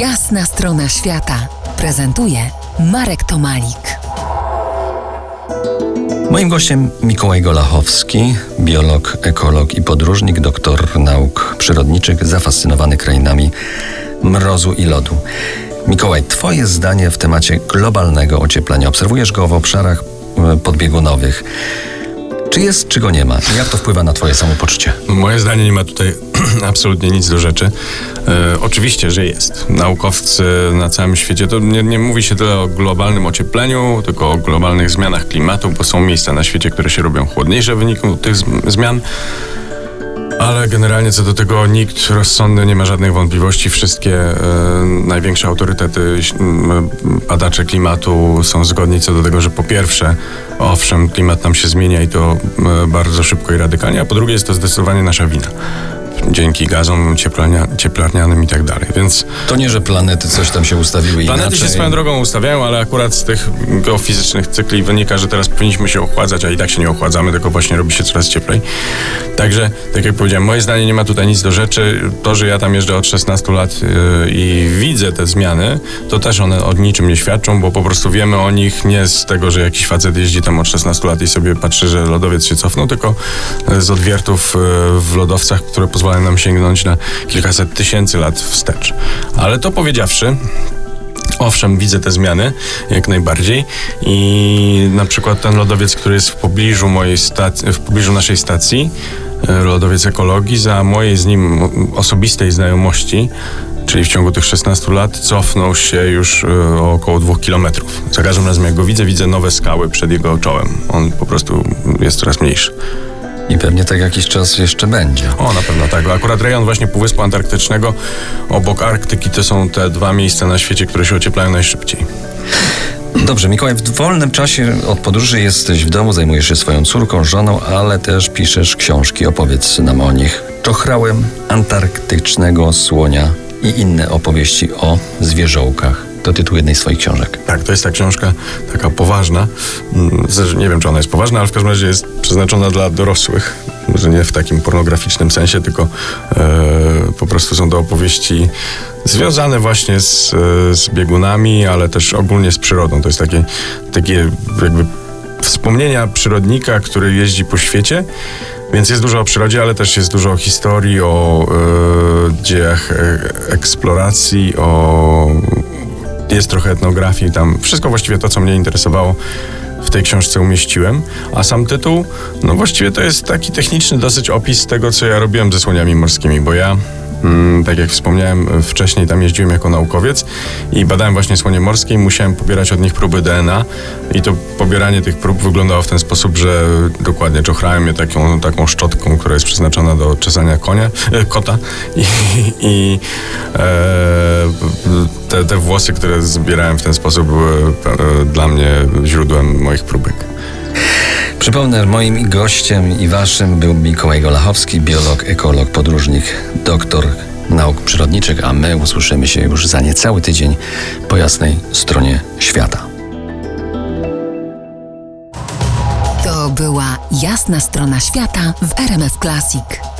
Jasna strona świata prezentuje Marek Tomalik. Moim gościem Mikołaj Golachowski, biolog, ekolog i podróżnik, doktor nauk przyrodniczych, zafascynowany krainami mrozu i lodu. Mikołaj, Twoje zdanie w temacie globalnego ocieplenia. Obserwujesz go w obszarach e, podbiegunowych. Czy jest, czy go nie ma? Jak to wpływa na Twoje samopoczucie? Moje zdanie nie ma tutaj absolutnie nic do rzeczy. E, oczywiście, że jest. Naukowcy na całym świecie, to nie, nie mówi się tyle o globalnym ociepleniu, tylko o globalnych zmianach klimatu, bo są miejsca na świecie, które się robią chłodniejsze w wyniku tych zmian. Ale generalnie co do tego nikt rozsądny nie ma żadnych wątpliwości. Wszystkie e, największe autorytety badacze klimatu są zgodni co do tego, że po pierwsze, owszem, klimat nam się zmienia i to e, bardzo szybko i radykalnie, a po drugie jest to zdecydowanie nasza wina dzięki gazom cieplarnia, cieplarnianym i tak dalej, więc... To nie, że planety coś tam się ustawiły Planety inaczej. się swoją drogą ustawiają, ale akurat z tych geofizycznych cykli wynika, że teraz powinniśmy się ochładzać, a i tak się nie ochładzamy, tylko właśnie robi się coraz cieplej. Także, tak jak powiedziałem, moje zdanie nie ma tutaj nic do rzeczy. To, że ja tam jeżdżę od 16 lat yy, i widzę te zmiany, to też one od niczym nie świadczą, bo po prostu wiemy o nich nie z tego, że jakiś facet jeździ tam od 16 lat i sobie patrzy, że lodowiec się cofnął, tylko z odwiertów yy, w lodowcach, które pozwalają pozwalają nam sięgnąć na kilkaset tysięcy lat wstecz. Ale to powiedziawszy, Owszem, widzę te zmiany jak najbardziej i na przykład ten lodowiec, który jest w pobliżu mojej stacji, w pobliżu naszej stacji, e, lodowiec ekologii, za mojej z nim osobistej znajomości, czyli w ciągu tych 16 lat cofnął się już e, o około dwóch kilometrów. Za każdym razem jak go widzę, widzę nowe skały przed jego czołem. On po prostu jest coraz mniejszy. I pewnie tak jakiś czas jeszcze będzie. O, na pewno tak. Akurat rejon właśnie Półwyspu Antarktycznego obok Arktyki to są te dwa miejsca na świecie, które się ocieplają najszybciej. Dobrze, Mikołaj, w wolnym czasie od podróży jesteś w domu, zajmujesz się swoją córką, żoną, ale też piszesz książki. Opowiedz nam o nich. Czochrałem antarktycznego słonia i inne opowieści o zwierzołkach to tytuł jednej z swoich książek. Tak, to jest ta książka taka poważna. Mm, nie wiem, czy ona jest poważna, ale w każdym razie jest przeznaczona dla dorosłych. Może nie w takim pornograficznym sensie, tylko e, po prostu są to opowieści związane właśnie z, z biegunami, ale też ogólnie z przyrodą. To jest takie, takie jakby wspomnienia przyrodnika, który jeździ po świecie. Więc jest dużo o przyrodzie, ale też jest dużo o historii, o e, dziejach e, eksploracji, o jest trochę etnografii, tam wszystko właściwie to, co mnie interesowało w tej książce umieściłem, a sam tytuł, no właściwie to jest taki techniczny dosyć opis tego, co ja robiłem ze słoniami morskimi, bo ja tak jak wspomniałem wcześniej, tam jeździłem jako naukowiec i badałem właśnie słonie morskie i musiałem pobierać od nich próby DNA i to pobieranie tych prób wyglądało w ten sposób, że dokładnie czochrałem je taką, taką szczotką, która jest przeznaczona do czesania konia, e, kota i, i e, te, te włosy, które zbierałem w ten sposób były e, dla mnie źródłem moich próbek. Przypomnę, moim gościem i waszym był Mikołaj Golachowski, biolog, ekolog, podróżnik, doktor nauk przyrodniczych, a my usłyszymy się już za niecały tydzień po jasnej stronie świata. To była jasna strona świata w RMF Classic.